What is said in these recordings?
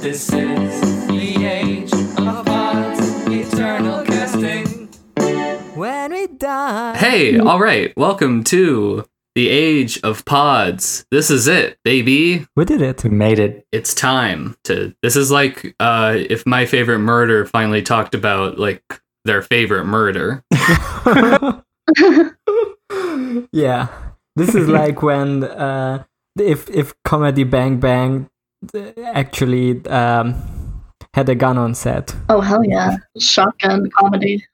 This is the age of pods, eternal casting. When we die. Hey, all right. Welcome to the Age of Pods. This is it, baby. We did it. We made it. It's time to. This is like uh, if my favorite murder finally talked about like their favorite murder. yeah. This is like when uh, if if comedy Bang Bang actually um, had a gun on set. Oh hell yeah! Shotgun comedy.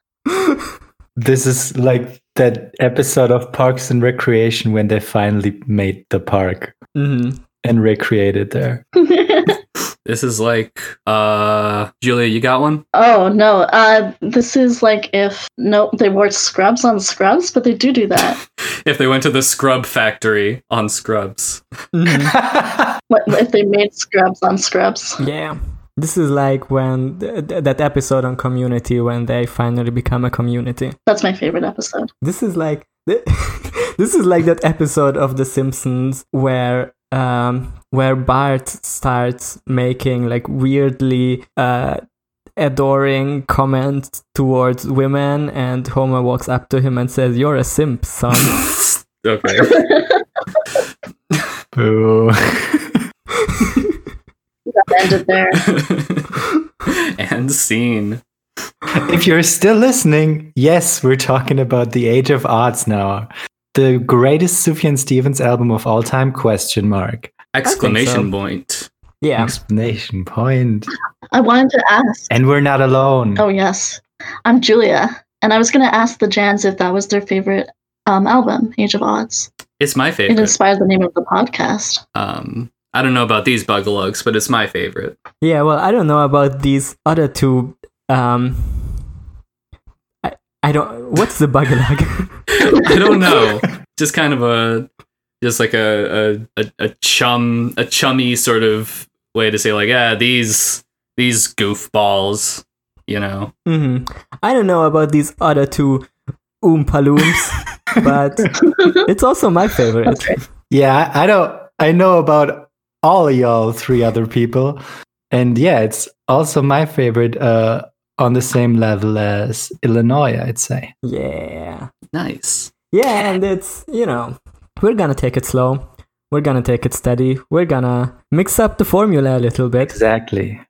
This is like that episode of Parks and Recreation when they finally made the park hmm and recreated there. This is like uh, Julia. You got one? oh no! Uh, this is like if no, they wore scrubs on scrubs, but they do do that. If they went to the scrub factory on Scrubs. hmm What if they made scrubs on scrubs? Yeah. This is like when th- th- that episode on Community when they finally become a community. That's my favorite episode. This is like this is like that episode of The Simpsons where um where Bart starts making like weirdly uh adoring comments towards women and Homer walks up to him and says, You're a simp, son. okay. Boo. That ended there. and scene. if you're still listening, yes, we're talking about the Age of Adz now. The greatest Sufjan Stevens album of all time? Question mark. Exclamation so. point. yeah. Explanation point. I wanted to ask. And we're not alone. Oh yes, I'm Julia, and I was gonna ask the Jans if that was their favorite um, album, Age of Adz. It's my favorite. It inspired the name of the podcast. Um, I don't know about these bugalugs, but it's my favorite. Yeah, well, I don't know about these other two. Um, I I don't. What's the bugalug? I don't know. Just kind of a, just like a a, a a chum a chummy sort of way to say like, yeah, these these goofballs, you know. Mm-hmm. I don't know about these other two oompalooms, but it's also my favorite. That's right. Yeah, I I don't. I know about all y'all three other people, and yeah, it's also my favorite. Uh, on the same level as Illinois, I'd say. Yeah, Nice. yeah, and it's you know we're gonna take it slow. We're gonna take it steady. We're gonna mix up the formula a little bit. Exactly.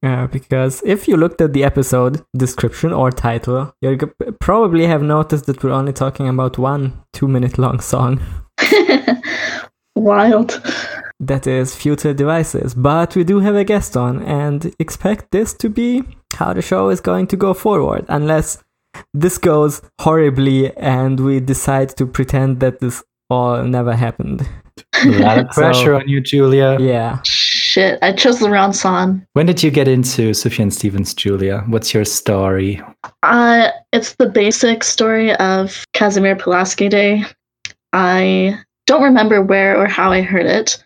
Uh, because if you looked at the episode description or title, you g- probably have noticed that we're only talking about one two minute long song. Wild. that is Futile Devices. But we do have a guest on and expect this to be how the show is going to go forward, unless this goes horribly and we decide to pretend that this all never happened. A lot of pressure So- on you, Julia. Yeah. Shit, I chose the wrong song. When did you get into Sufjan Stevens, Julia? What's your story? Uh, it's the basic story of Casimir Pulaski Day. I don't remember where or how I heard it,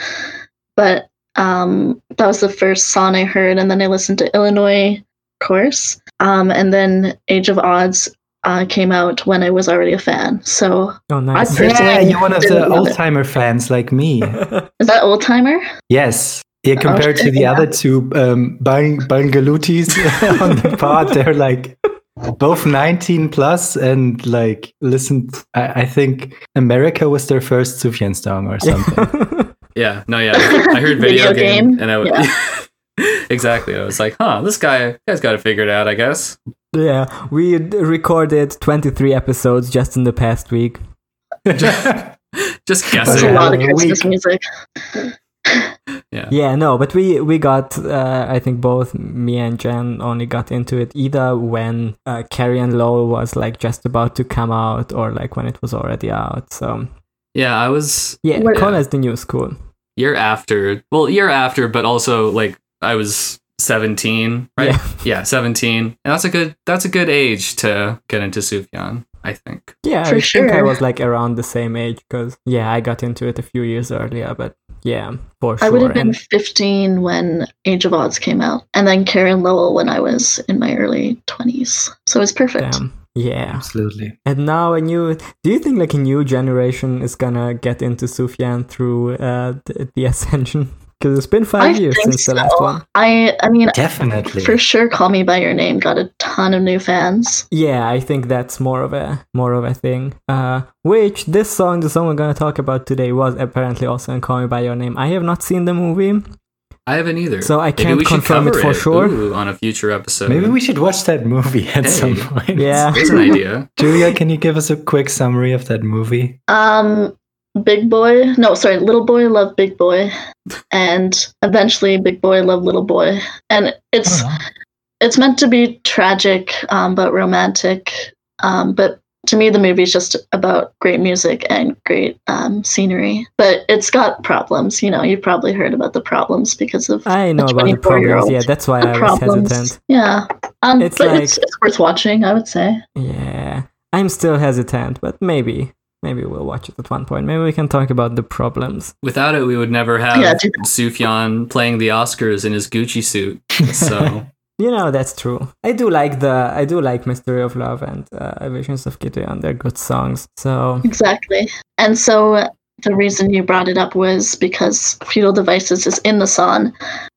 but um, that was the first song I heard, and then I listened to Illinois Course, um, and then Age of Adz uh, came out when I was already a fan. So Oh, nice. I- Personally, yeah, you're one of the love old timer fans like me. is that old timer? yes. Yeah, compared to the yeah. other two um, bang, Bangalutis on the pod, they're like both 19 plus and like listen. I, I think America was their first Sufjan song or something. Yeah. No. Yeah. I heard video, Video game, game? and I was exactly. I was like, huh, this guy guy's got it figured out, I guess. yeah, we recorded 23 episodes just in the past week. Just That's guessing. a lot of Christmas music. Yeah. Yeah, no, but we we got uh, I think both me and Jen only got into it either when uh, Carrie and Lowell was like just about to come out or like when it was already out. So Yeah. I was yeah, Where- Cona's the new school. year after. Well, year after, but also like I was 17, right? Yeah. Yeah, 17. And that's a good that's a good age to get into Sufjan, I think. Yeah, For I think I was like around the same age because yeah, I got into it a few years earlier, but yeah, for sure. I would have been And 15 when Age of Adz came out, and then Karen Lowell when I was in my early 20s. So it's perfect. damn, yeah. Absolutely. And now a new. Do you think like a new generation is gonna get into Sufjan through uh, the, the Ascension? Because it's been five I years think since the last one. I I mean, Definitely. for sure, "Call Me by Your Name" got a ton of new fans. Yeah, I think that's more of a more of a thing. Uh, which this song, the song we're gonna talk about today, was apparently also in "Call Me by Your Name." I have not seen the movie, I haven't either. So I can't we confirm it cover for sure. Ooh, on a future episode. Maybe we should watch that movie at Hey. some point. Yeah. There's an idea. Julia, can you give us a quick summary of that movie? Um, Big Boy, no, sorry, Little Boy loved Big Boy, and eventually Big Boy loved Little Boy, and it's Oh, it's meant to be tragic, um, but romantic. Um, but to me, the movie's just about great music and great um, scenery. But it's got problems. You know, you've probably heard about the problems because of I know about the problems. 24-year-old. Yeah, that's why the I was hesitant. Yeah, um, It's but like- it's it's worth watching. I would say. Yeah, I'm still hesitant, but maybe, maybe we'll watch it at one point. Maybe we can talk about the problems. Without it, we would never have Yeah, Sufjan playing the Oscars in his Gucci suit. So You know, that's true. I do like the, I do like Mystery of Love and uh, Visions of Gideon. They're good songs. So Exactly. And so the reason you brought it up was because Futile Devices is in the song,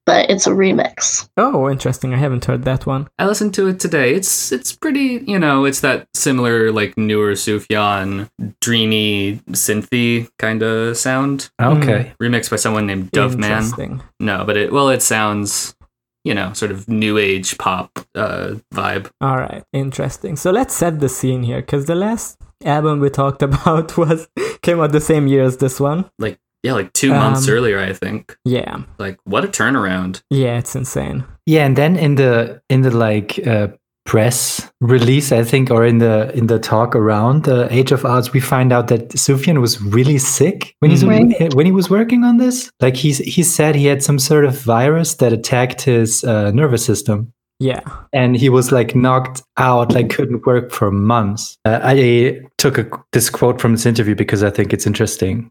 but it's a remix. Oh, interesting. I haven't heard that one. I listened to it today. It's it's pretty, you know, it's that similar like newer Sufjan dreamy synthy kind of sound. okay. Remixed by someone named Doveman. Interesting. No, but it well, it sounds, you know, sort of new age pop uh, vibe. All right, interesting. So let's set the scene here, because the last album we talked about was came out the same year as this one. Yeah, like two months Um, earlier, I think. Yeah, Like, what a turnaround! yeah, it's insane. Yeah, and then in the in the like uh, press release, I think, or in the in the talk around the Age of Adz, we find out that Sufjan was really sick when he's Right. when he was working on this. Like he's he said he had some sort of virus that attacked his uh, nervous system. Yeah, and he was like knocked out like couldn't work for months uh, i took a, this quote from this interview because i think it's interesting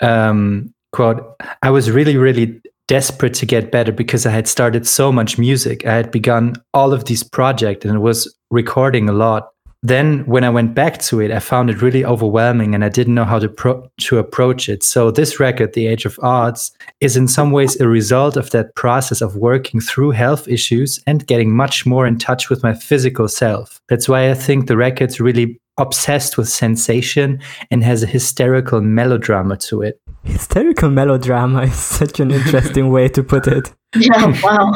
um, quote i was really really desperate to get better because i had started so much music. I had begun all of these projects and was recording a lot. Then when i went back to it i found it really overwhelming and i didn't know how to pro- to approach it. So this record the age of Adz is in some ways a result of that process of working through health issues and getting much more in touch with my physical self. That's why I think the record's really obsessed with sensation and has a hysterical melodrama to it. hysterical melodrama is such an interesting way to put it. Yeah, wow.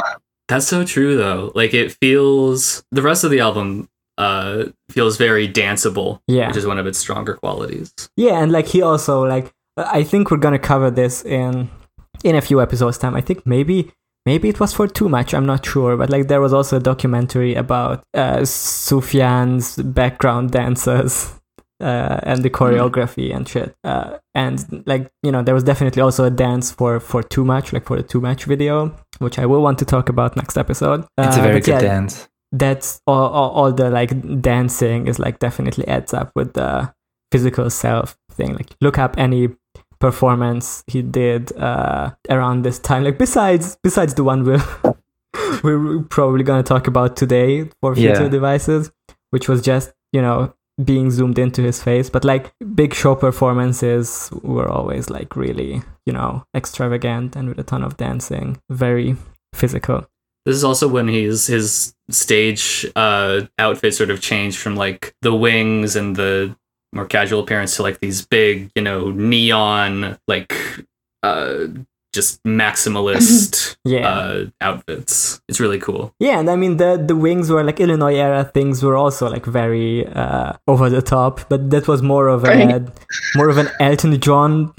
That's so true, though. Like, it feels the rest of the album uh feels very danceable, Yeah, which is one of its stronger qualities. yeah, and like he also like I think we're gonna cover this in in a few episodes time. I think maybe maybe it was for too much. I'm not sure, but like there was also a documentary about uh, Sufjan's background dancers. Uh, and the choreography and shit, uh, and like you know, there was definitely also a dance for for too much, like for the too much video, which I will want to talk about next episode. It's a Uh, very good yeah, dance. that's all, all, all the like dancing is like definitely adds up with the physical self thing like look up any performance he did uh around this time. Like besides besides the one we're we're probably gonna talk about today for Futile Yeah. devices which was just you know being zoomed into his face. But like big show performances were always like really you know extravagant and with a ton of dancing. Very physical. This is also when he's his stage uh outfit sort of changed from like the wings and the more casual appearance to like these big, you know, neon like uh just maximalist yeah uh outfits. It's really cool. Yeah, and I mean the the wings were like Illinois era things were also like very uh, over the top, but that was more of a Right. more of an Elton John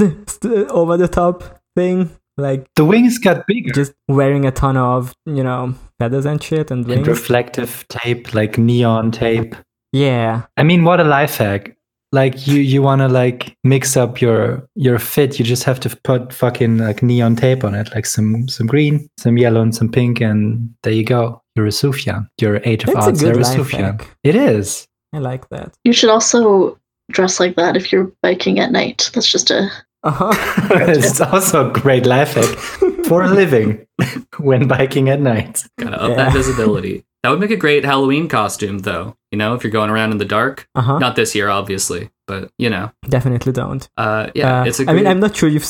over the top thing, like The wings got bigger. just wearing a ton of you know feathers and shit and and reflective tape, like neon tape. yeah, I mean, what a life hack! Like you, you want to like mix up your your fit. You just have to put fucking like neon tape on it, like some some green, some yellow, and some pink, and there you go. You're a Sufjan. You're Age of that's a Arts. good You're a life hack. It is. I like that. You should also dress like that if you're biking at night. That's just a Uh-huh. it's also a great life hack for a living when biking at night. Gotta up Yeah. that visibility. That would make a great Halloween costume though. You know, if you're going around in the dark. Uh huh. Not this year, obviously, but you know. Definitely don't. Uh yeah, Uh, it's a I mean, I'm not sure you've.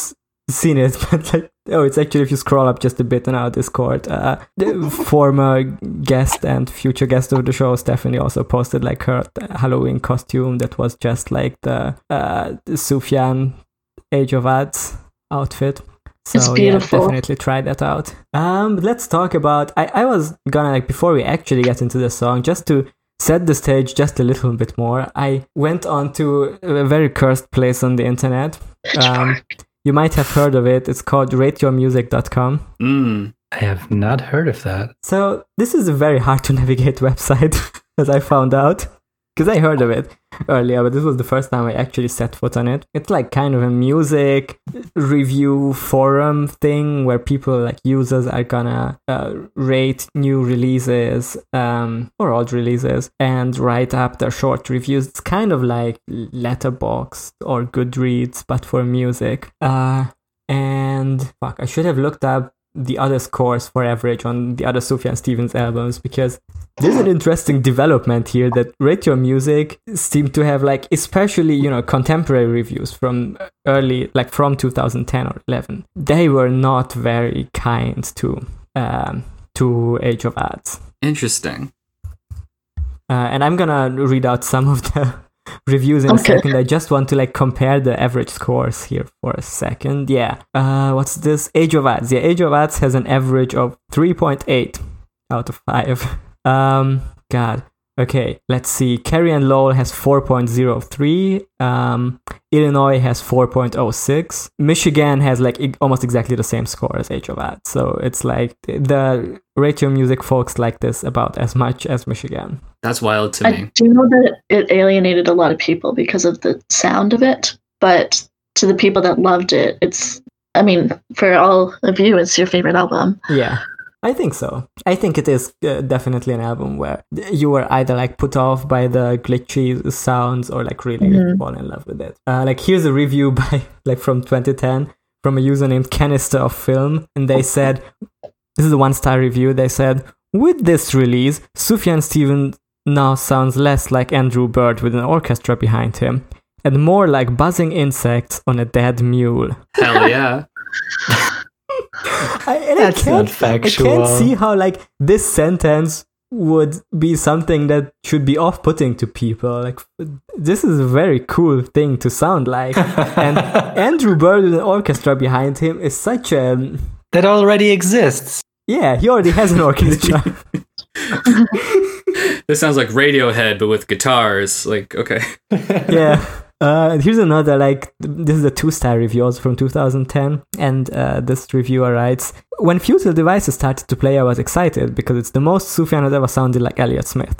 seen it, but like, oh, it's actually if you scroll up just a bit on our Discord, uh, the former guest and future guest of the show, Stephanie, also posted like her Halloween costume that was just like the uh, Sufjan Age of Adz outfit. So It's yeah, definitely try that out. Um, let's talk about. I I was gonna like before we actually get into the song, just to set the stage just a little bit more. I went on to a very cursed place on the internet. Um, you might have heard of it. It's called rateyourmusic.com. Mm. I have not heard of that. So this is a very hard to navigate website, as I found out, because I heard of it earlier, but this was the first time I actually set foot on it. It's like kind of a music review forum thing where people like users are gonna uh, rate new releases um, or old releases and write up their short reviews. It's kind of like Letterboxd or Goodreads, but for music. Uh, and fuck, I should have looked up the other scores for average on the other Sufjan Stevens albums because there's an interesting development here that Your Music seemed to have like especially you know contemporary reviews from early like from 2010 or 11 they were not very kind to um, to Age of Adz Interesting. uh, and I'm gonna read out some of the reviews in a second. I just want to like compare the average scores here for a second. Yeah. Uh, what's this? Age of Adz. Yeah, Age of Adz has an average of 3.8 out of 5. Um, God. Okay, let's see. Carrie and Lowell has 4.03. Um, Illinois has 4.06. Michigan has like e- almost exactly the same score as Age of Adz. So it's like the Rate Your Music folks like this about as much as Michigan. That's wild to I me. do know that it alienated a lot of people because of the sound of it, but to the people that loved it, it's. I mean, for all of you, it's your favorite album. Yeah, I think so. I think it is uh, definitely an album where you were either like put off by the glitchy sounds or like really Mhm. fall in love with it. Uh, like here's a review by like from 2010 from a user named Canister of Film, and they said this is a one star review. They said with this release, Sufjan Stevens now sounds less like Andrew Bird with an orchestra behind him. And more like buzzing insects on a dead mule. Hell yeah. I, and That's I can't, not factual. I can't see how like this sentence would be something that should be off-putting to people. Like this is a very cool thing to sound like, and Andrew Bird with an orchestra behind him is such a that already exists. yeah. He already has an orchestra. This sounds like Radiohead, but with guitars. Like, okay. yeah. Uh, here's another like this is a two-star review also from 2010, and uh, this reviewer writes: When Futile Devices started to play, I was excited because it's the most Sufjan has ever sounded like Elliott Smith.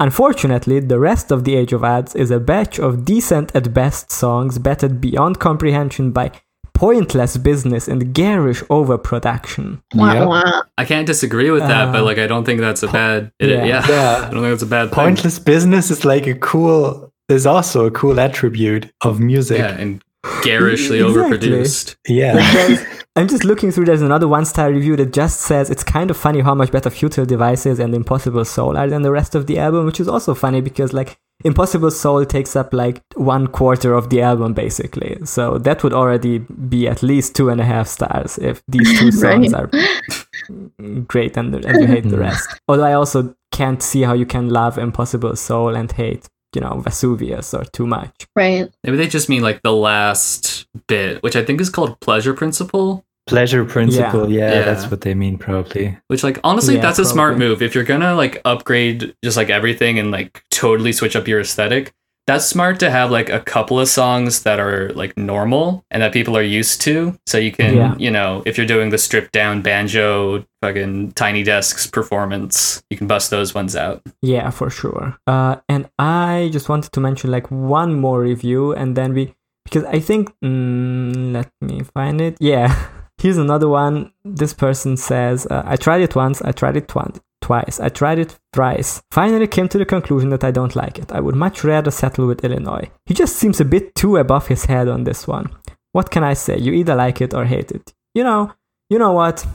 Unfortunately, the rest of the Age of Adz is a batch of decent at best songs battered beyond comprehension by pointless business and garish overproduction. Wah, Yep. wah. I can't disagree with that, but Uh, like, I don't think that's a bad. It, yeah. yeah. Yeah. I don't think that's a bad thing. Pointless business is like a cool. Is also a cool attribute of music. Yeah, and garishly Exactly. overproduced. Yeah. There's- I'm just looking through. There's another one-star review that just says it's kind of funny how much better Futile Devices and Impossible Soul are than the rest of the album, which is also funny because like Impossible Soul takes up like one quarter of the album basically. So that would already be at least two and a half stars if these two songs Right. are great and, and you hate the hmm. rest. Although I also can't see how you can love Impossible Soul and hate you know Vesuvius or too much. Right. Maybe they just mean like the last bit, which I think is called pleasure principle. Pleasure principle. Yeah, Yeah. that's what they mean, probably. Which like honestly, Yeah, that's a smart move. If you're gonna like upgrade just like everything and like totally switch up your aesthetic, that's smart to have like a couple of songs that are like normal and that people are used to. So you can, Yeah. you know, if you're doing the stripped down banjo fucking tiny desks performance, you can bust those ones out. Yeah, for sure. Uh, and I just wanted to mention like one more review, and then we because I think mm, let me find it. Yeah, here's another one. This person says, uh, "I tried it once. I tried it twice." Twice. I tried it thrice. Finally came to the conclusion that I don't like it. I would much rather settle with Illinois. He just seems a bit too above his head on this one. What can I say? You either like it or hate it. You know, you know what?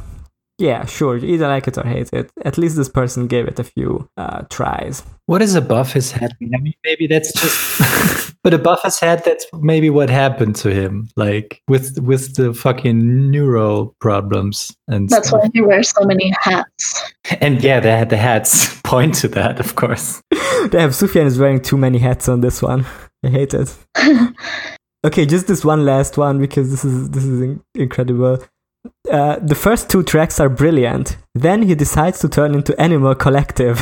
Yeah, sure, you either like it or hate it. At least this person gave it a few uh, tries. What is above his head? I mean, maybe that's just. but above his head, that's maybe what happened to him, like with with the fucking neural problems and. That's stuff. why he wears so many hats. And yeah, the the hats point to that, of course. Damn, Sufjan is wearing too many hats on this one. I hate it. Okay, just this one last one because this is this is in- incredible. Uh, the first two tracks are brilliant. Then he decides to turn into Animal Collective,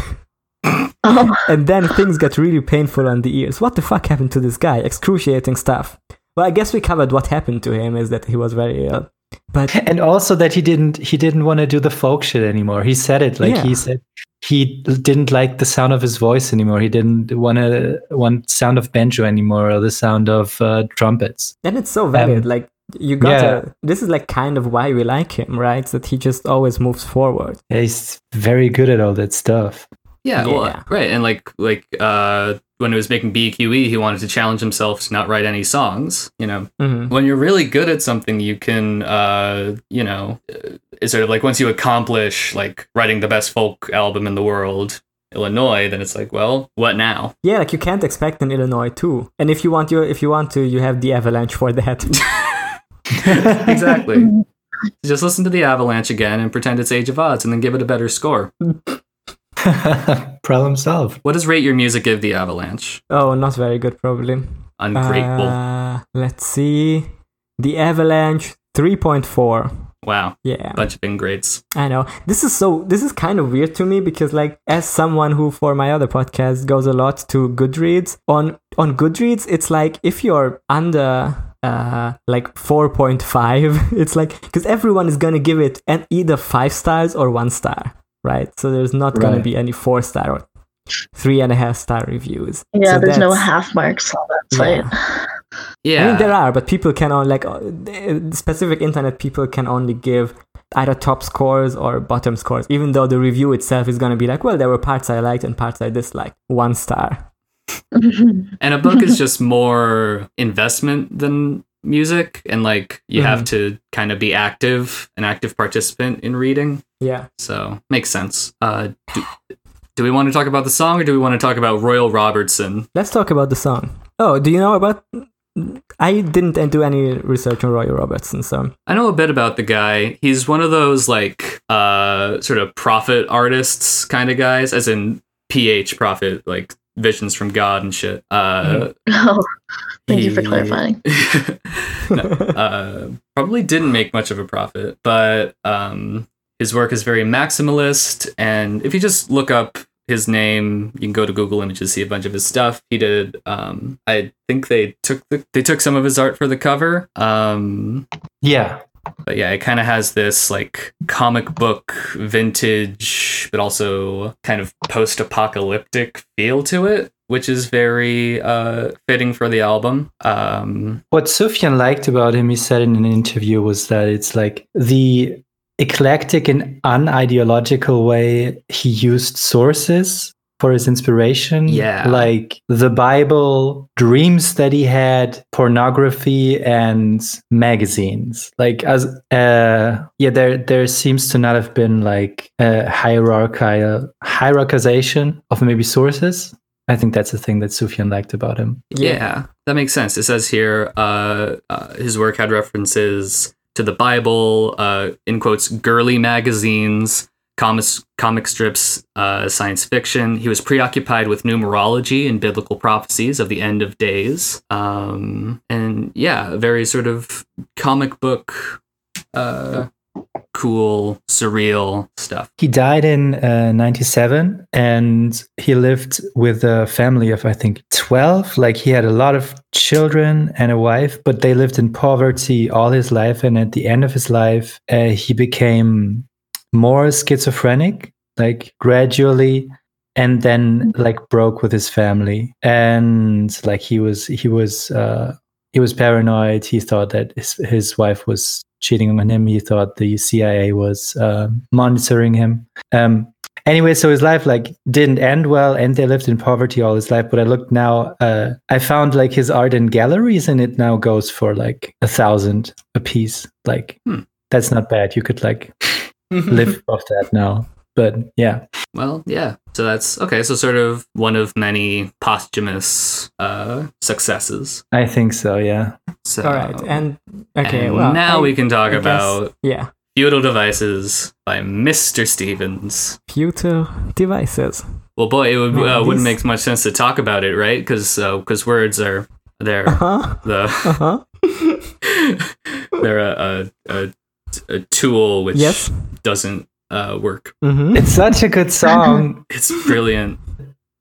Oh, and then things get really painful on the ears. What the fuck happened to this guy? Excruciating stuff. Well, I guess we covered what happened to him is that he was very ill. But and also that he didn't he didn't want to do the folk shit anymore. He said it like Yeah. he said he didn't like the sound of his voice anymore. He didn't want to want sound of banjo anymore or the sound of uh, trumpets. And it's so valid. Um, like you gotta. yeah. This is like kind of why we like him, right? That he just always moves forward. Yeah, he's very good at all that stuff. Yeah, Yeah. well, right, and like like uh, when he was making BQE, he wanted to challenge himself to not write any songs. You know, hmm when you're really good at something, you can, uh, you know, uh, it's sort of like once you accomplish like writing the best folk album in the world, Illinois, then it's like, well, what now? Yeah, like you can't expect in Illinois too. And if you want your, if you want to, you have the Avalanche for that. exactly. Just listen to the Avalanche again and pretend it's Age of Adz, and then give it a better score. Problem solved. What does rate your music give the Avalanche? oh, not very good, probably. Ungrateful. Uh, let's see. The Avalanche 3.4. wow, Yeah, bunch of ingrates. I know. This is so, this is kind of weird to me because, like, as someone who, for my other podcast, goes a lot to Goodreads, on, on Goodreads, it's like if you're under, uh, like 4.5, it's like, because everyone is gonna give it an either five stars or one star, right? So there's not gonna be any four star or three and a half star reviews. yeah, So there's no half marks on that site. Yeah, I mean, there are, but people can only like uh, specific internet people can only give either top scores or bottom scores, even though the review itself is going to be like, well, there were parts I liked and parts I disliked. One star. and a book is just more investment than music, and like you have to kind of be active, an active participant in reading. Yeah. So makes sense. Uh, do, do we want to talk about the song, or do we want to talk about Royal Robertson? Let's talk about the song. Oh, do you know about? I didn't do any research on Roy Robertson, so I know a bit about the guy. He's one of those like uh sort of prophet artists kind of guys, as in PH prophet, like visions from God and shit. Uh, oh, thank you for clarifying. no, uh, probably didn't make much of a profit, but um, his work is very maximalist. And if you just look up his name, you can go to Google Images, see a bunch of his stuff. He did. Um, I think they took the, they took some of his art for the cover. Um, Yeah. But yeah, it kind of has this like comic book vintage, but also kind of post apocalyptic feel to it, which is very uh, fitting for the album. Um, What Sufjan liked about him, he said in an interview, was that it's like the eclectic and unideological way he used sources for his inspiration. Yeah. Like the Bible, dreams that he had, pornography, and magazines. Like as uh yeah, there there seems to not have been like a hierarchical hierarchization of maybe sources. I think that's the thing that Sufjan liked about him. Yeah. that makes sense. It says here uh, uh, his work had references to the Bible, uh, in quotes, girly magazines, comics, comic strips, uh, science fiction. He was preoccupied with numerology and biblical prophecies of the end of days. Um, and yeah, very sort of comic book, uh, cool, surreal stuff. He died in uh, 97 and he lived with a family of, I think, 12. Like he had a lot of children and a wife, but they lived in poverty all his life. And at the end of his life, uh, he became more schizophrenic, like gradually. And then like broke with his family. And like he was, he was, uh, he was paranoid. He thought that his, his wife was cheating on him. He thought the CIA was um, monitoring him. Um, anyway, so his life like didn't end well, and they lived in poverty all his life. But I looked now, uh, I found like his art in galleries, and it now goes for like a thousand a piece. Like Hmm. that's not bad. You could like live off that now. But yeah, Well, yeah. So that's okay. So sort of one of many posthumous uh, successes. I think so. Yeah. So All right, and okay, and well, now I- we can talk I guess- about yeah, Futile Devices by Mr. Stevens. futile devices. Well, boy, it would, uh, wouldn't make much sense to talk about it, right? Because because words are they're Uh huh. the Uh huh. they're a, a, a, a tool which Yes. doesn't uh, work. Mm-hmm. It's such a good song. It's brilliant.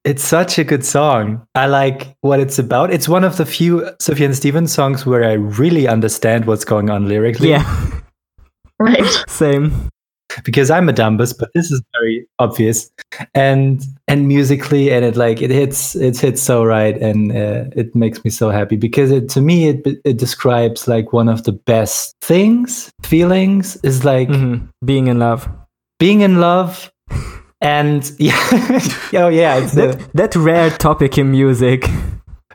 It's such a good song. I like what it's about. It's one of the few Sufjan Stevens songs where I really understand what's going on lyrically. Yeah, Right. same. Because I'm a dumbus, but this is very obvious. And and musically, and it like it hits it hits so right, and uh, it makes me so happy because it to me it it describes like one of the best things feelings is like hmm Being in love. being in love, and yeah, oh yeah, it's the, That that rare topic in music.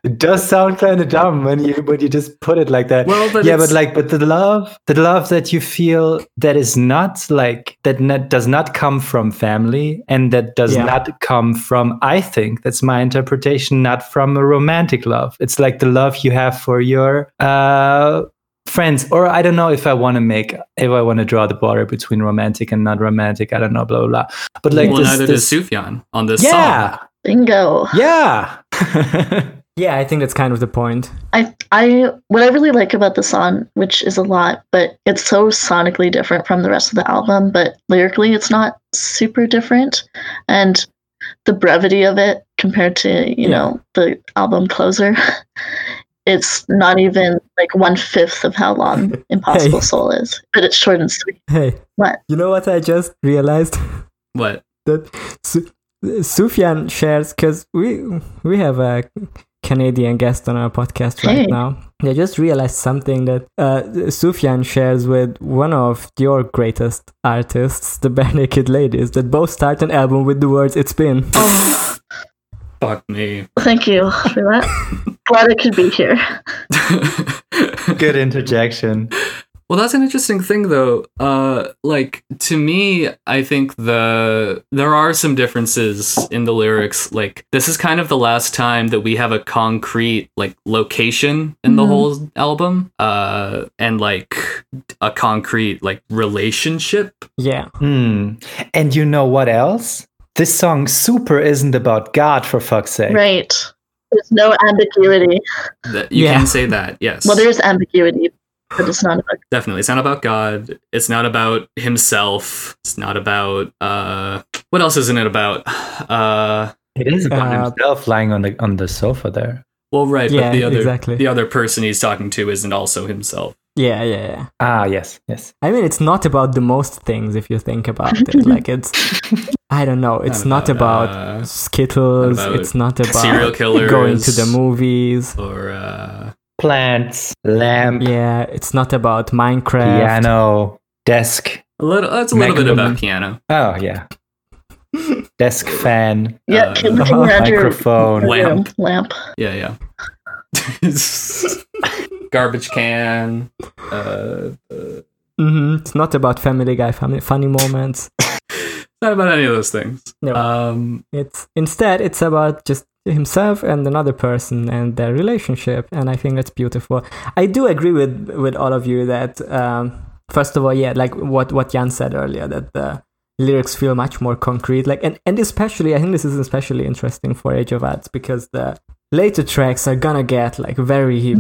It does sound kind of dumb when you when you just put it like that. Well, but yeah, but like, but the love, the love that you feel that is not like that not, does not come from family, and that does Yeah. not come from. I think that's my interpretation, not from a romantic love. It's like the love you have for your uh, friends, or I don't know if I want to make if I want to draw the border between romantic and not romantic. I don't know, blah blah blah. But like, well, this, neither this, does Sufjan on this song. yeah, Bingo. yeah. Yeah, I think that's kind of the point. I I what I really like about the song, which is a lot, but it's so sonically different from the rest of the album, but lyrically it's not super different. And the brevity of it compared to, you Yeah. know, the album closer, it's not even like one fifth of how long Impossible Hey. Soul is. But it's short and sweet. Hey, What? you know what I just realized? What? that Su- Sufjan shares because we we have a Canadian guest on our podcast right now. I just realized something that uh, Sufjan shares with one of your greatest artists, the Barenaked Ladies, that both start an album with the words "It's been." Oh, Fuck me. thank you for that. Glad I could be here. Good interjection. Well, that's an interesting thing, though. Uh, like to me, I think the there are some differences in the lyrics. Like this is kind of the last time that we have a concrete like location in the Mhm. whole album, uh, and like a concrete like relationship. Yeah, Hmm. And you know what else? This song Super isn't about God for fuck's sake. Right. There's no ambiguity. That you Yeah. can say that. Yes. Well, there's ambiguity, but it's not about definitely it's not about god it's not about himself it's not about uh what else isn't it about uh It is about Uh, himself lying on the on the sofa there. well right Yeah, but the other exactly. the other person he's talking to isn't also himself yeah, yeah, yeah. Ah, yes, yes. I mean, it's not about the most things if you think about it. Like it's, I don't know. It's not, about, uh, Skittles. not about it's not about serial killers going to the movies. or uh Plants, lamp, Yeah, it's not about Minecraft. piano, desk. a little that's a little bit Magnum. about piano Oh, yeah. desk fan, Yeah, Uh, keep looking microphone. your. Lamp. Lamp. yeah yeah garbage can uh, uh hmm It's not about Family Guy family, funny moments. not about any of those things No. um It's instead it's about just himself and another person and their relationship, and I think that's beautiful. I do agree with with all of you that um, first of all, yeah, like what what Jan said earlier, that the lyrics feel much more concrete. Like and and especially, I think this is especially interesting for Age of Adz because the later tracks are gonna get like very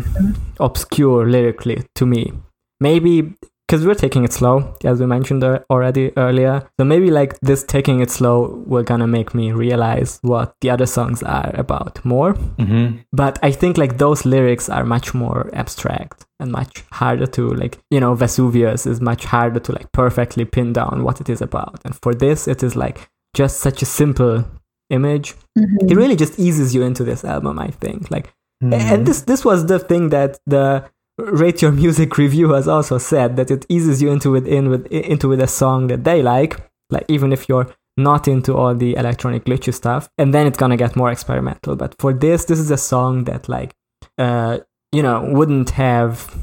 obscure lyrically to me. Maybe because we're taking it slow, as we mentioned uh, already earlier. So maybe like this taking it slow will gonna make me realize what the other songs are about more. hmm But I think like those lyrics are much more abstract and much harder to like you know Vesuvius is much harder to like perfectly pin down what it is about. And for this, it is like just such a simple image. Mhm. It really just eases you into this album. I think like Mm-hmm. and this this was the thing that the rate your music review has also said that it eases you into it in with into with a song that they like like even if you're not into all the electronic glitchy stuff and then it's gonna get more experimental but for this this is a song that like uh you know wouldn't have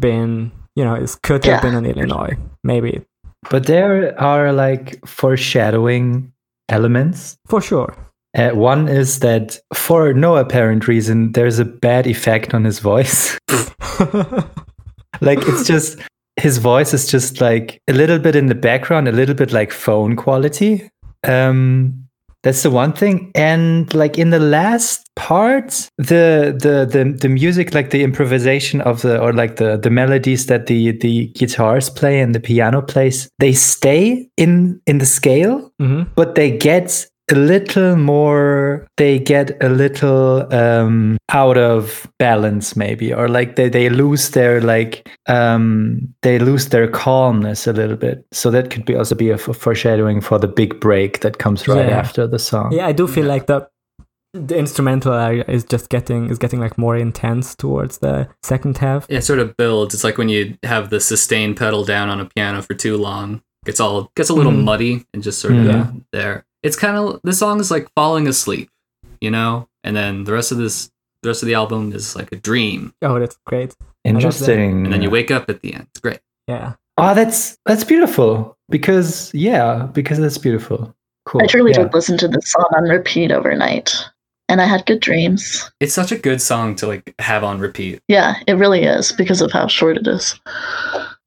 been you know it could have Yeah. been in illinois maybe But there are like foreshadowing elements. For sure. Uh, one is that for no apparent reason, there's a bad effect on his voice. like it's just his voice is just like a little bit in the background, a little bit like phone quality. Um, that's the one thing. And like in the last part, the the the the music, like the improvisation of the or like the the melodies that the the guitars play and the piano plays, they stay in in the scale, hmm but they get a little more they get a little um out of balance maybe or like they, they lose their like um they lose their calmness a little bit so that could be also be a f- foreshadowing for the big break that comes right Yeah. after the song Yeah, I do feel like the the instrumental area is just getting is getting like more intense towards the second half. Yeah, it sort of builds. It's like when you have the sustain pedal down on a piano for too long. It's all gets a little Mhm. muddy and just sort of Yeah. there. It's kind of the song is like falling asleep, you know, and then the rest of this, the rest of the album is like a dream, Oh, that's great. interesting and then you wake up at the end. It's great. Yeah. oh that's that's beautiful because yeah because that's beautiful cool I truly yeah. did listen to this song on repeat overnight, and I had good dreams. It's such a good song to like have on repeat. Yeah, it really is because of how short it is.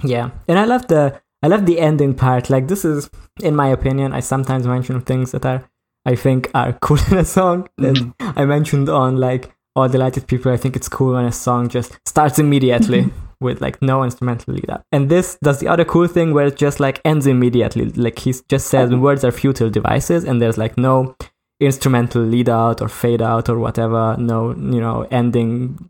Yeah, and I love the I love the ending part. Like this is, in my opinion, I sometimes mention things that are I think are cool in a song. And mm-hmm. I mentioned on like All Delighted People. I think it's cool when a song just starts immediately mm-hmm. with like no instrumental lead up. And this does the other cool thing where it just like ends immediately. Like he just says mm-hmm. words are futile devices, and there's like no instrumental lead out or fade out or whatever. No, you know, ending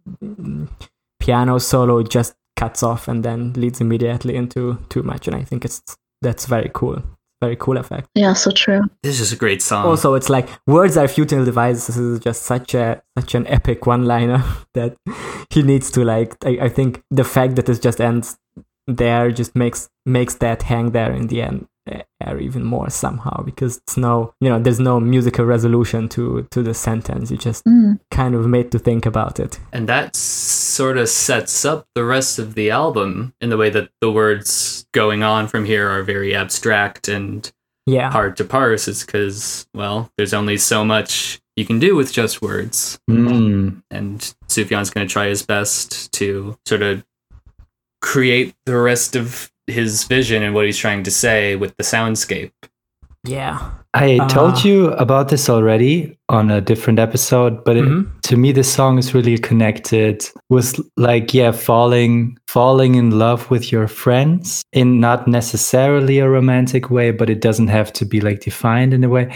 piano solo just cuts off and then leads immediately into too much. And I think it's that's very cool. Very cool effect. Yeah, so true. This is a great song. Also, it's like words are futile devices. This is just such a such an epic one-liner that he needs to like. I, I think the fact that it just ends there just makes makes that hang there in the end air even more somehow because it's no you know there's no musical resolution to to the sentence. You just Mm. kind of made to think about it. and that sort of sets up the rest of the album in the way that the words going on from here are very abstract and Yeah. hard to parse. It's because, well, there's only so much you can do with just words. Mm. And Sufjan's going to try his best to sort of create the rest of his vision and what he's trying to say with the soundscape. Yeah. I Uh, told you about this already on a different episode, but it, Mhm. to me, the song is really connected with like, yeah, falling, falling in love with your friends in not necessarily a romantic way, but it doesn't have to be like defined in a way.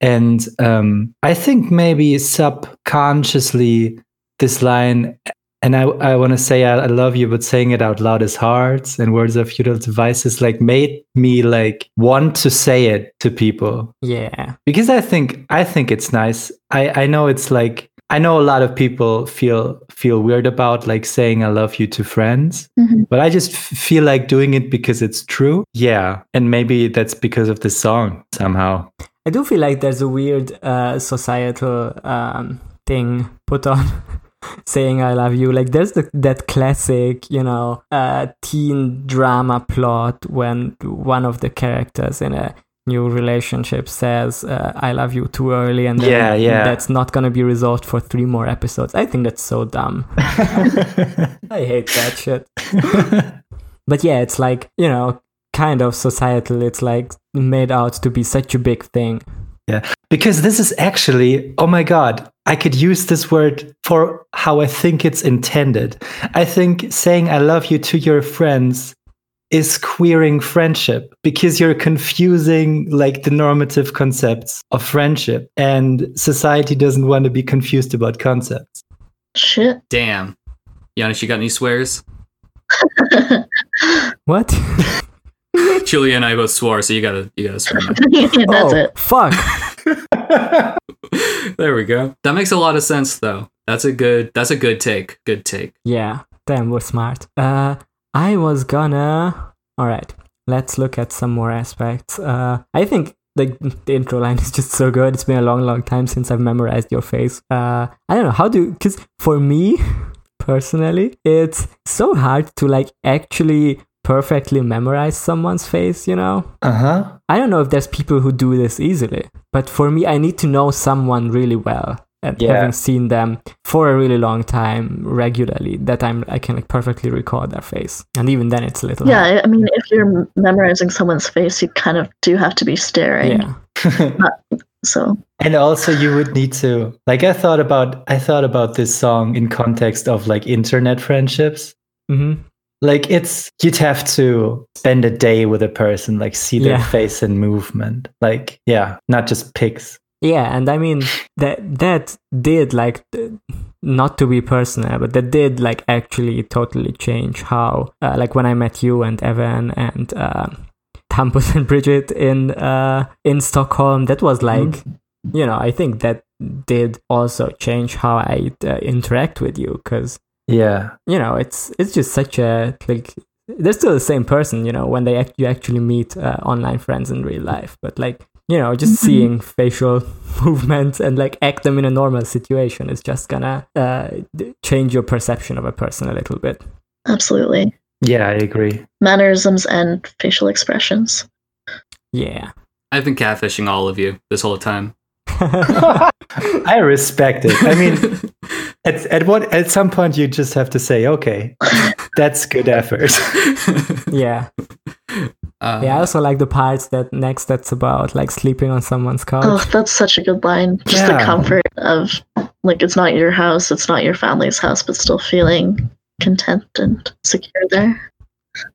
And um, I think maybe subconsciously this line, and I, I want to say I, I love you, but saying it out loud is hard. And words are futile devices like made me like want to say it to people Yeah. because I think I think it's nice. I I know it's like I know a lot of people feel feel weird about like saying I love you to friends, Mhm. but I just f- feel like doing it because it's true. Yeah, and maybe that's because of the song somehow. I do feel like there's a weird uh, societal um, thing put on saying I love you. Like there's the, that classic, you know, uh, teen drama plot when one of the characters in a new relationship says uh, I love you too early and then Yeah, yeah. that's not going to be resolved for three more episodes. I think that's so dumb. I hate that shit. But yeah, it's like, you know, kind of societal. It's like made out to be such a big thing. Because this is actually, oh my God, I could use this word for how I think it's intended. I think saying I love you to your friends is queering friendship because you're confusing like the normative concepts of friendship and society doesn't want to be confused about concepts. Shit. Damn. Giannis, you got any swears? What? Julia and I both swore, so you gotta you gotta swear. now. That's oh, it. Fuck. there we go. That makes a lot of sense though. That's a good that's a good take. Good take. Yeah, damn, we're smart. Uh, I was gonna. All right, let's look at some more aspects. Uh, I think the, the intro line is just so good. It's been a long, long time since I've memorized your face. Uh, I don't know how do because for me personally, it's so hard to like actually perfectly memorize someone's face, you know? Uh huh. I don't know if there's people who do this easily, but for me, I need to know someone really well and Yeah. having seen them for a really long time regularly that I'm I can like perfectly recall their face, and even then it's a little Yeah, I- I mean, if you're memorizing someone's face, you kind of do have to be staring. yeah So And also you would need to like I thought about I thought about this song in context of like internet friendships. Mm hmm Like it's you'd have to spend a day with a person, like see their Yeah. face and movement. Like yeah, not just pics. yeah, and I mean that that did like not to be personal, but that did like actually totally change how uh, like when I met you and Evan and. Uh, Tampus and Bridget in uh, in Stockholm. That was like you know, I think that did also change how I uh, interact with you because Yeah. you know it's it's just such a like they're still the same person, you know, when they act- you actually meet uh, online friends in real life, but like you know, just Mhm. seeing facial movements and like act them in a normal situation is just gonna uh, change your perception of a person a little bit. absolutely, Yeah, I agree. mannerisms and facial expressions. Yeah. I've been catfishing all of you this whole time. I respect it. I mean, at at what at some point you just have to say, okay, that's good effort. yeah. Uh, Yeah, I also like the parts that next that's about like sleeping on someone's couch. Oh, that's such a good line. Just Yeah. the comfort of like it's not your house, it's not your family's house, but still feeling content and secure there.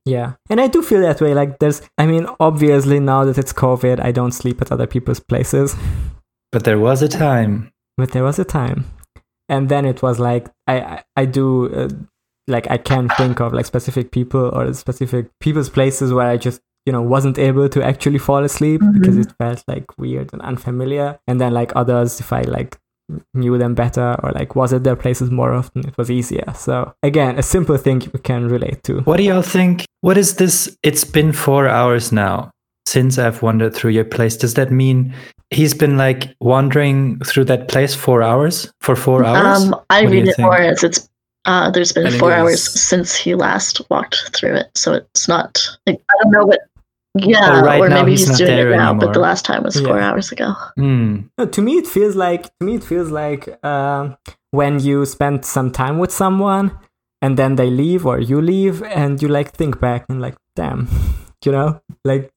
Yeah. And I do feel that way. Like there's I mean, obviously now that it's COVID, I don't sleep at other people's places. but there was a time. But there was a time. And then it was like I I, I do uh, like I can't think of like specific people or specific people's places where I just you know wasn't able to actually fall asleep because Mhm. it felt like weird and unfamiliar and then like others if i like knew them better or like was at their places more often it was easier so again a simple thing you can relate to What do y'all think? What is this? It's been four hours now since I've wandered through your place. Does that mean he's been like wandering through that place four hours for four hours? Um, I What do read you it think? more as it's uh, there's been I four hours since he last walked through it, so it's not like I don't know what. Yeah, Oh, right or now maybe he's he's, doing there it now, but the last time was four Yeah. hours ago. Hmm. No, to me it feels like to me it feels like um, when you spend some time with someone and then they leave or you leave and you like think back and like damn you know? Like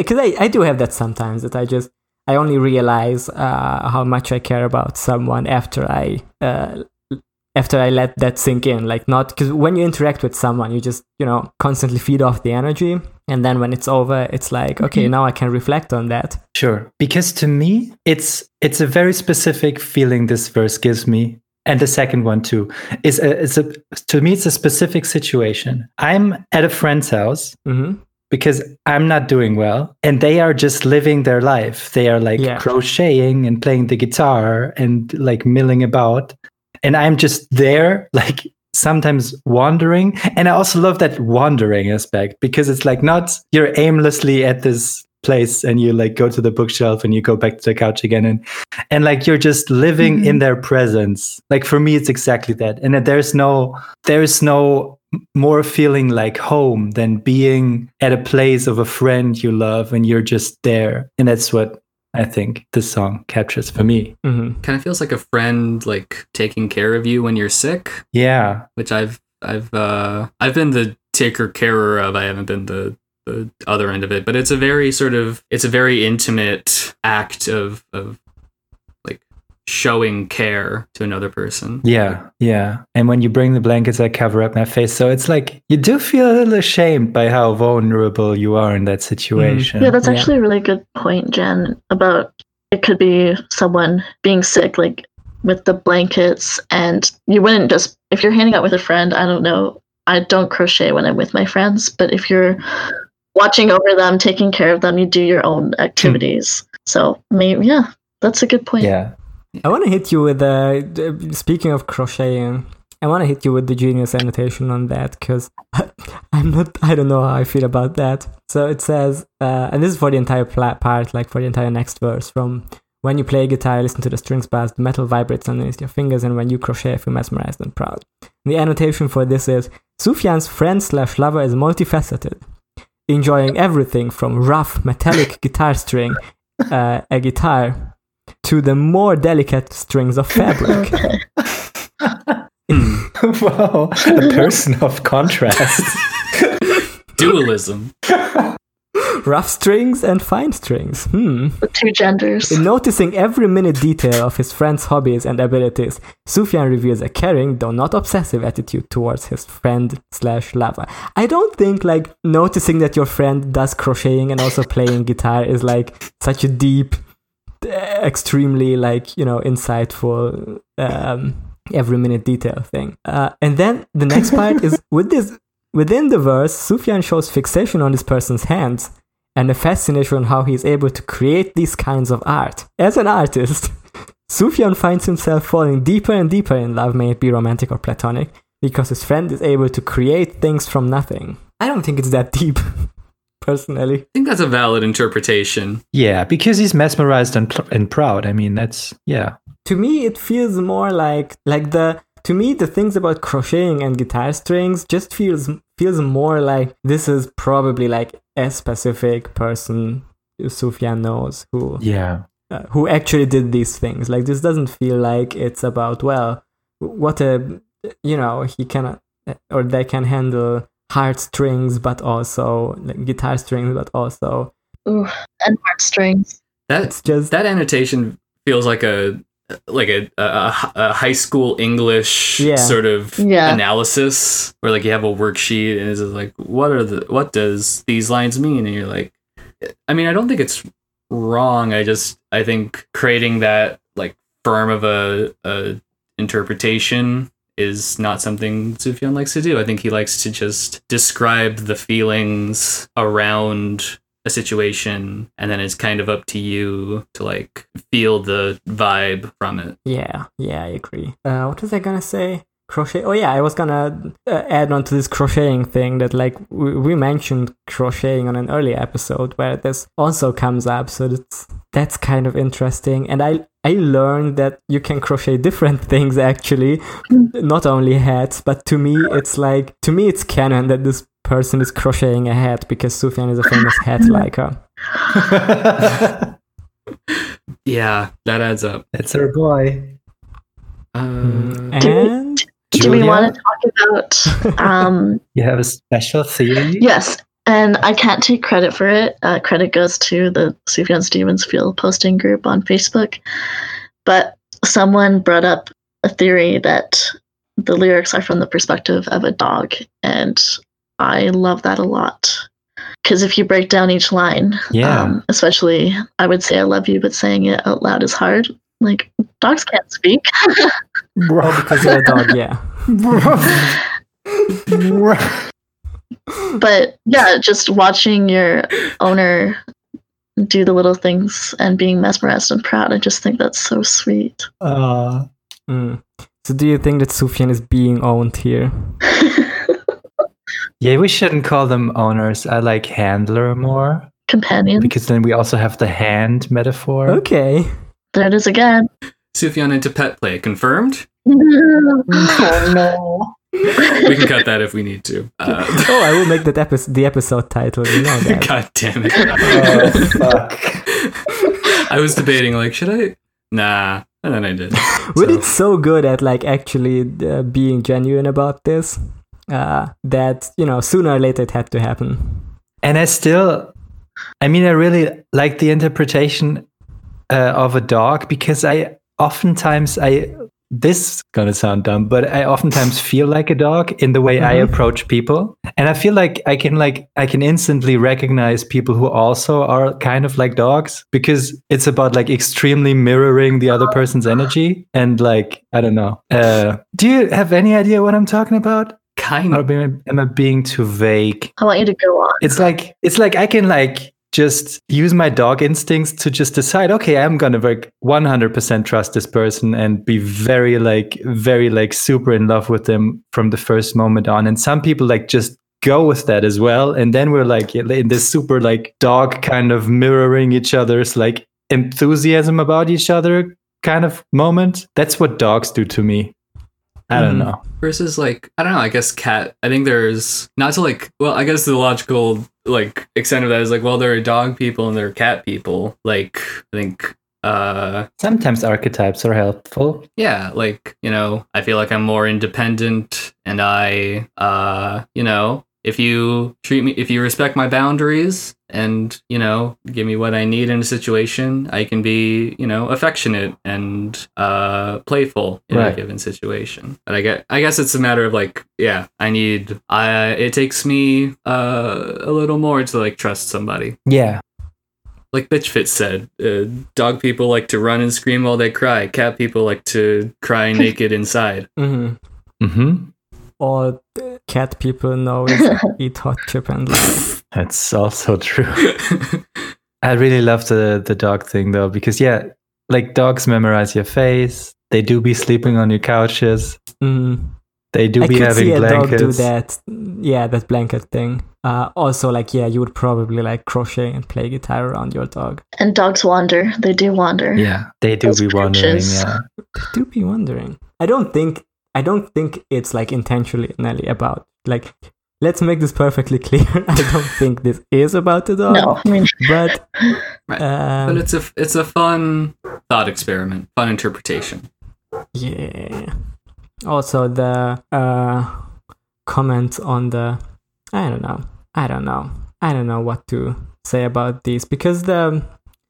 because I, I do have that sometimes that i just i only realize uh, how much i care about someone after i uh, after i let that sink in. Like not because when you interact with someone you just you know constantly feed off the energy. And then when it's over it's like okay now i can reflect on that. Sure. Because to me, it's it's a very specific feeling this verse gives me. And the second one too. Is a, it's a to me it's a specific situation. I'm at a friend's house hmm because I'm not doing well and they are just living their life. They are like Yeah. crocheting and playing the guitar and like milling about. And I'm just there like sometimes wandering. And I also love that wandering aspect because it's like not you're aimlessly at this place and you like go to the bookshelf and you go back to the couch again and and like you're just living in mm-hmm. their presence like for me it's exactly that and that there's no there's no more feeling like home than being at a place of a friend you love and you're just there. And that's what i think this song captures for me. Hmm kind of feels like a friend like taking care of you when you're sick, yeah. Which I've I've uh I've been the taker carer of. I haven't been the the other end of it, but it's a very sort of it's a very intimate act of of like showing care to another person. yeah yeah and when you bring the blankets i cover up my face so it's like you do feel a little ashamed by how vulnerable you are in that mm-hmm. situation Yeah, that's Yeah. actually a really good point, Jen, about it could be someone being sick, like with the blankets, and you wouldn't just, if you're hanging out with a friend, I don't know, I don't crochet when I'm with my friends, but if you're watching over them, taking care of them, you do your own activities. So, maybe, yeah, that's a good point. yeah I want to hit you with the- Speaking of crocheting, I want to hit you with the genius annotation on that because I'm not. I don't know how I feel about that. So it says, uh, and this is for the entire part, like for the entire next verse. From when you play guitar, listen to the strings buzz, the metal vibrates underneath your fingers, and when you crochet, feel mesmerized and proud. The annotation for this is Sufjan's friend slash lover is multifaceted, enjoying everything from rough metallic guitar string, uh, a guitar, to the more delicate strings of fabric. Wow, a person of contrast. Dualism. rough strings and fine strings. Hmm. The two genders. In noticing every minute detail of his friend's hobbies and abilities, Sufjan reveals a caring, though not obsessive, attitude towards his friend slash lover. I don't think like noticing that your friend does crocheting and also playing guitar is like such a deep, extremely like you know insightful um, every minute detail thing. Uh, and then the next part is with this within the verse, Sufjan shows fixation on this person's hands and a fascination on how he is able to create these kinds of art. As an artist, Sufjan finds himself falling deeper and deeper in love, may it be romantic or platonic, because his friend is able to create things from nothing. I don't think it's that deep, personally. I think that's a valid interpretation. yeah, because he's mesmerized and, pl- and proud. I mean, that's yeah. To me, it feels more like like the to me the things about crocheting and guitar strings just feels feels more like this is probably like a specific person Sufjan knows who Yeah. uh, who actually did these things. Like this doesn't feel like it's about well, what a you know he cannot, or they can handle hard strings, but also like, guitar strings, but also Ooh, and heartstrings. That it's just that annotation feels like a like a, a, a high school English Yeah. sort of Yeah. analysis where like you have a worksheet and it's just like what are the what does these lines mean and you're like I mean I don't think it's wrong I just I think creating that like firm of a, a interpretation is not something Sufjan likes to do. I think he likes to just describe the feelings around a situation and then it's kind of up to you to like feel the vibe from it. Yeah, yeah, I agree. Uh, what was I gonna say? Crochet. Oh yeah, I was gonna uh, add on to this crocheting thing that like we, we mentioned crocheting on an earlier episode where this also comes up. So that's that's kind of interesting. And I I learned that you can crochet different things actually, not only hats. But to me, it's like to me it's canon that this person is crocheting a hat because Sufjan is a famous hat liker. Yeah, that adds up. That's our boy. Uh, And Do we Julia? want to talk about um You have a special theory? yes, and I can't take credit for it. Uh, credit goes to the Sufjan Stevens Field posting group on Facebook. But someone brought up a theory that the lyrics are from the perspective of a dog, and I love that a lot. Because if you break down each line, Yeah. um, especially I would say I love you, but saying it out loud is hard. Like dogs can't speak. oh, because you're a dog, yeah. but yeah, just watching your owner do the little things and being mesmerized and proud, I just think that's so sweet. Uh, Mm. So do you think that Sufjan is being owned here? yeah, we shouldn't call them owners. I like handler more Companion. because then we also have the hand metaphor. Okay. There it is again. Sufjan into pet play confirmed. Oh no. We can cut that if we need to. Uh, Oh, I will make that episode the episode title. You know that. God damn it! Oh, fuck. I was debating like, should I? Nah, and then I did. We're So- so good at like actually uh, being genuine about this uh, that you know sooner or later it had to happen. And I still, I mean, I really like the interpretation uh, of a dog because I oftentimes I this is gonna sound dumb, but I oftentimes feel like a dog in the way I Mhm. approach people, and I feel like I can like I can instantly recognize people who also are kind of like dogs because it's about like extremely mirroring the other person's energy and like I don't know. Uh, do you have any idea what I'm talking about? Kind Or of. am I being too vague? I want you to go on. it's like it's like I can like just use my dog instincts to just decide okay I'm gonna like 100% trust this person and be very like very like super in love with them from the first moment on. And some people like just go with that as well. And then we're like in this super like dog kind of mirroring each other's like enthusiasm about each other kind of moment. That's what dogs do to me I don't Mhm. know. versus like I don't know. I guess cat. I think there's not to like. Well, I guess the logical like extent of that is like, well, there are dog people and there are cat people. Like I think. Uh, Sometimes archetypes are helpful. yeah, like you know, I feel like I'm more independent, and I, uh, you know, if you treat me, if you respect my boundaries, and you know, give me what I need in a situation, I can be, you know, affectionate and uh, playful in a given situation. But I get, I guess it's a matter of like, yeah, I need, I, it takes me uh, a little more to like trust somebody. Yeah. Like Bitchfit said, uh, dog people like to run and scream while they cry. Cat people like to cry naked inside. Mm hmm Mm-hmm. All the cat people know is eat hot chip and lie. That's also true. I really love the the dog thing though, because yeah, like dogs memorize your face. They do be sleeping on your couches. Mm. They do I be could having see a blankets. dog do that. Yeah, that blanket thing. Uh, also, like, yeah, you would probably like crochet and play guitar around your dog. And dogs wander. They do wander. Yeah, they do Those be wondering. pictures. Yeah, do be wondering. I don't think I don't think it's like intentionally about like let's make this perfectly clear. I don't think this is about the dog. No, I mean, But Right. um, but it's a it's a fun thought experiment, fun interpretation. yeah. Also the uh comment on the I don't know. I don't know. I don't know what to say about these because the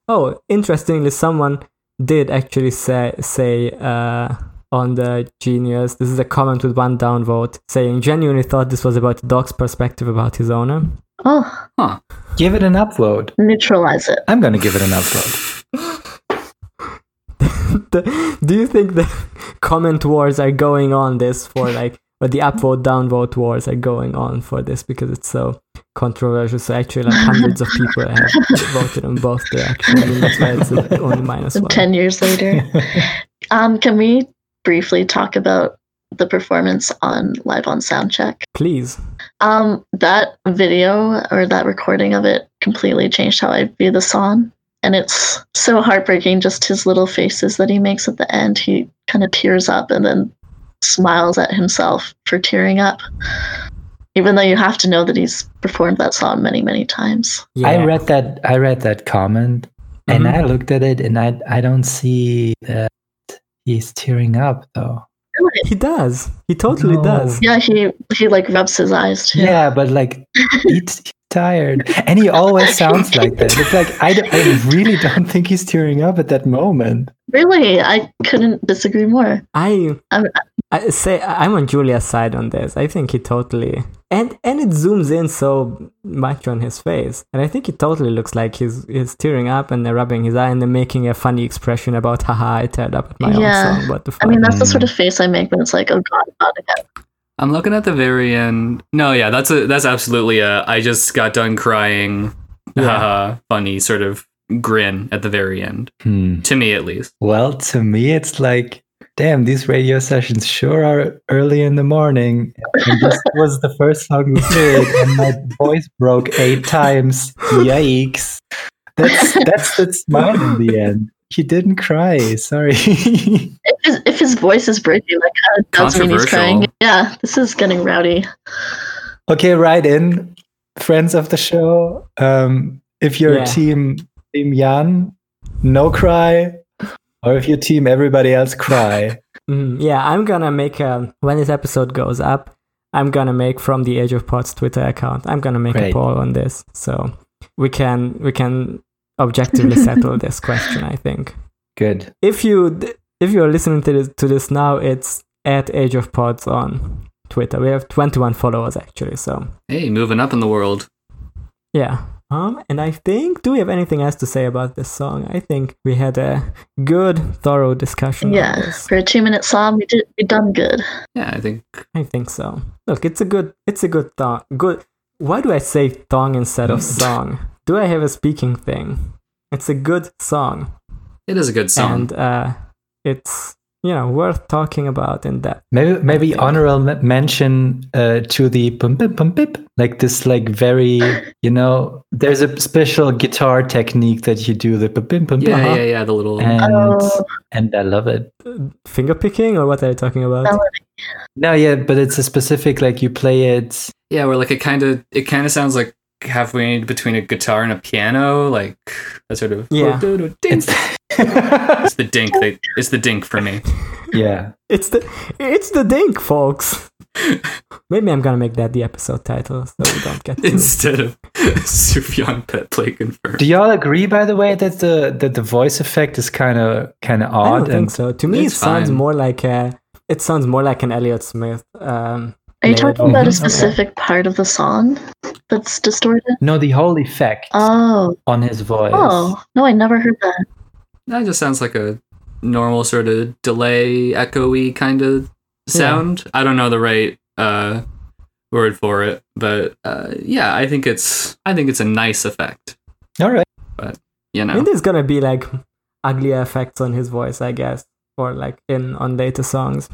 oh, interestingly someone did actually say say uh on the genius this is a comment with one downvote saying genuinely thought this was about the dog's perspective about his owner oh, give it an upload. neutralize it. I'm gonna give it an upload. do you think the comment wars are going on this for like or the upvote downvote wars are going on for this because it's so controversial so actually like hundreds of people have voted on both directions and that's why it's only minus one 10 years later. um, can we briefly talk about the performance on Live on Soundcheck? please Um, that video or that recording of it completely changed how I view the song. And it's so heartbreaking, just his little faces that he makes at the end. He kind of tears up and then smiles at himself for tearing up. Even though you have to know that he's performed that song many, many times. yeah I read that. I read that comment, and Mhm. I looked at it, and I I don't see that he's tearing up though. he does he totally No. does Yeah, he he like rubs his eyes too. Yeah, but like he's tired, and he always sounds like that. It's like I, I really don't think he's tearing up at that moment. Really, I couldn't disagree more. I I'm- I say I'm on Julia's side on this. I think he totally and and it zooms in so much on his face, and I think it totally looks like he's he's tearing up and then rubbing his eye and then making a funny expression about haha I teared up at my Yeah. own song. What the fuck? I mean, that's the sort of face I make when it's like, oh god, not again. I'm looking at the very end. No, yeah, that's a that's absolutely a I just got done crying. Yeah. Haha, funny sort of grin at the very end. Hmm. To me at least. Well, to me, it's like, damn, these radio sessions sure are early in the morning. And this was the first song we did, and my voice broke eight times. Yikes! That's that's the smile in the end. He didn't cry. Sorry. If his, if his voice is breaking, that kind of does mean he's crying. Yeah, this is getting rowdy. okay, right in, friends of the show. Um, if you're Yeah. team Team Jan, no cry, or if you team everybody else, cry. Mm, yeah, I'm gonna make a when this episode goes up. I'm gonna make from the Age of Pods Twitter account. I'm gonna make a poll on this, so we can we can objectively settle this question. I think. Good. if you if you're listening to this to this now, it's at Age of Pods on Twitter. We have 21 followers actually, so Hey, moving up in the world. yeah. Um, and I think, do we have anything else to say about this song? I think we had a good, thorough discussion. on Yeah, this. for a two minute song, we did we done good. Yeah, I think I think so. Look, it's a good, it's a good thong. Good. Why do I say thong instead of song? Do I have a speaking thing? It's a good song. it is a good song. and uh, it's you know worth talking about in depth. Maybe maybe honorable mention uh, to the pum pip pum pip like this like very you know there's a special guitar technique that you do the pum pim pum Yeah, pim, yeah, yeah. The little and Oh. and I love it. Finger picking, or what are you talking about? No. No, yeah, but it's a specific like you play it. yeah, where like it kind of it kind of sounds like halfway between a guitar and a piano, like that sort of Yeah. Dink. It's It's the dink. That, it's the dink for me. yeah. It's the it's the dink, folks. Maybe I'm gonna make that the episode title, so we don't get. Too... Instead of Sufjan Pet Play confirmed. Do y'all agree, by the way, that the that the voice effect is kind of kind of odd? I don't think so. To me, it sounds fine. more like a. It sounds more like an Elliott Smith. Um, Are you talking about a vocal. specific part of the song that's distorted? no, the whole effect Oh, on his voice. oh, no, I never heard that. That just sounds like a normal sort of delay, echoey kind of sound. I don't know the right uh, word for it, but uh, yeah, I think it's I think it's a nice effect. All right. But you I know, think there's gonna be like uglier effects on his voice, I guess, or like in on later songs.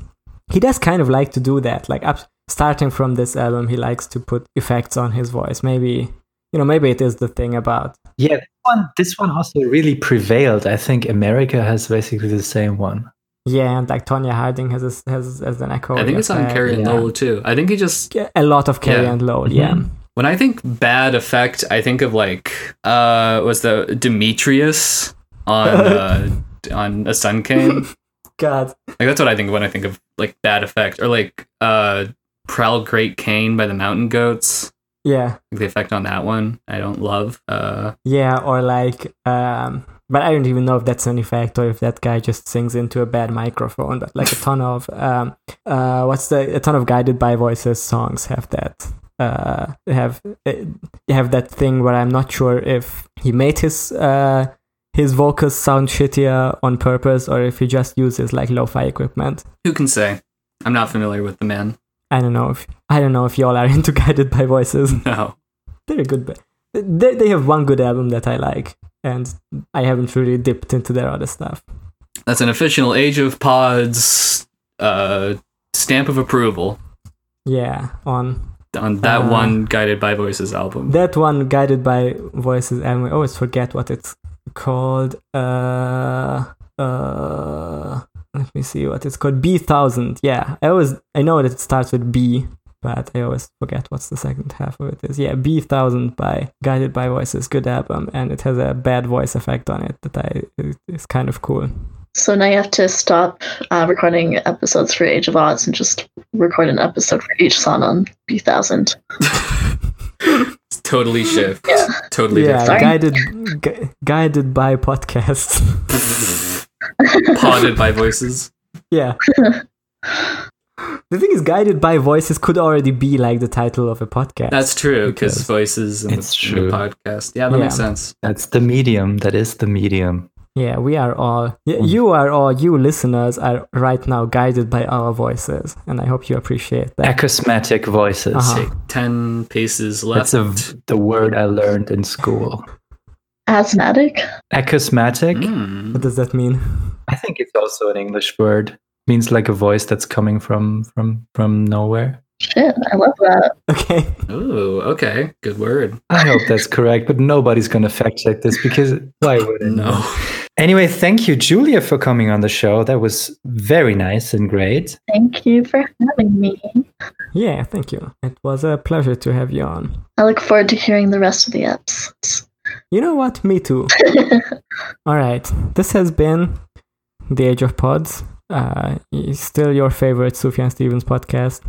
He does kind of like to do that. Like up, starting from this album, he likes to put effects on his voice. Maybe you know, maybe it is the thing about Yeah, this one, this one also really prevailed. I think America has basically the same one. yeah, and like Tonya Harding has a, has has an echo. I think it's on effect. Carrie and yeah. Lowell too. I think he just A lot of Carrie Yeah. and Lowell, yeah. Mhm. when I think bad effect, I think of like uh was the Demetrius on uh, on A Sun Came. God, Like that's what I think of when I think of like bad effect or like uh Prowl Great Cain by the Mountain Goats. yeah, the effect on that one I don't love. Uh yeah, or like, um, but I don't even know if that's an effect or if that guy just sings into a bad microphone. But like a ton of, um, uh, what's the a ton of guided by voices songs have that. Uh, have uh, have that thing where I'm not sure if he made his uh his vocals sound shittier on purpose or if he just uses like lo-fi equipment. who can say? I'm not familiar with the man. I don't know if I don't know if y'all are into guided by voices. No. They're a good. They they have one good album that I like, and I haven't really dipped into their other stuff. That's an official Age of Pods uh stamp of approval Yeah, on on that Uh, one Guided by Voices album. that one, guided by voices album. I always forget what it's called. Uh, uh, let me see what it's called. Bee Thousand. Yeah, I always I know that it starts with B, but I always forget what's the second half of it is. Yeah, Bee Thousand by Guided by Voices. Good album, and it has a bad voice effect on it that I is kind of cool. So now you have to stop uh, recording episodes for Age of Odds and just record an episode for each song on Bee Thousand. It's totally shift. Yeah. Totally yeah, Sorry? guided gu- guided by podcasts. different. Podded by voices. yeah. The thing is, guided by voices could already be like the title of a podcast. That's true because Because- voices in It's the true. podcast. Yeah, that makes sense. That's the medium. That is the medium. yeah, we are all. y- Mm. You are all. You listeners are right now guided by our voices, and I hope you appreciate that. Acousmatic voices. Uh-huh. Take ten paces left. That's a, v- the word I learned in school. Asthmatic? Acousmatic. Mm. What does that mean? I think it's also an English word. Means like a voice that's coming from from from nowhere. Shit, I love that. Okay. Ooh, okay. Good word. I hope that's correct, but nobody's going to fact check this because why would it? No. Anyway, thank you, Julia, for coming on the show. That was very nice and great. Thank you for having me. Yeah, thank you. It was a pleasure to have you on. I look forward to hearing the rest of the episodes. You know what? Me too. All right. This has been the Age of Pods. Uh, still your favorite Sufjan Stevens podcast.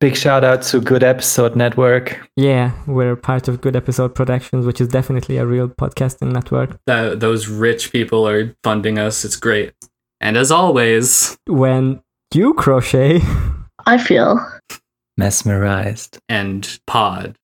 Big shout out to Good Episode Network. Yeah, we're part of Good Episode Productions, which is definitely a real podcasting network. That those rich people are funding us. It's great. And as always, When you crochet, I feel Mesmerized. and pod.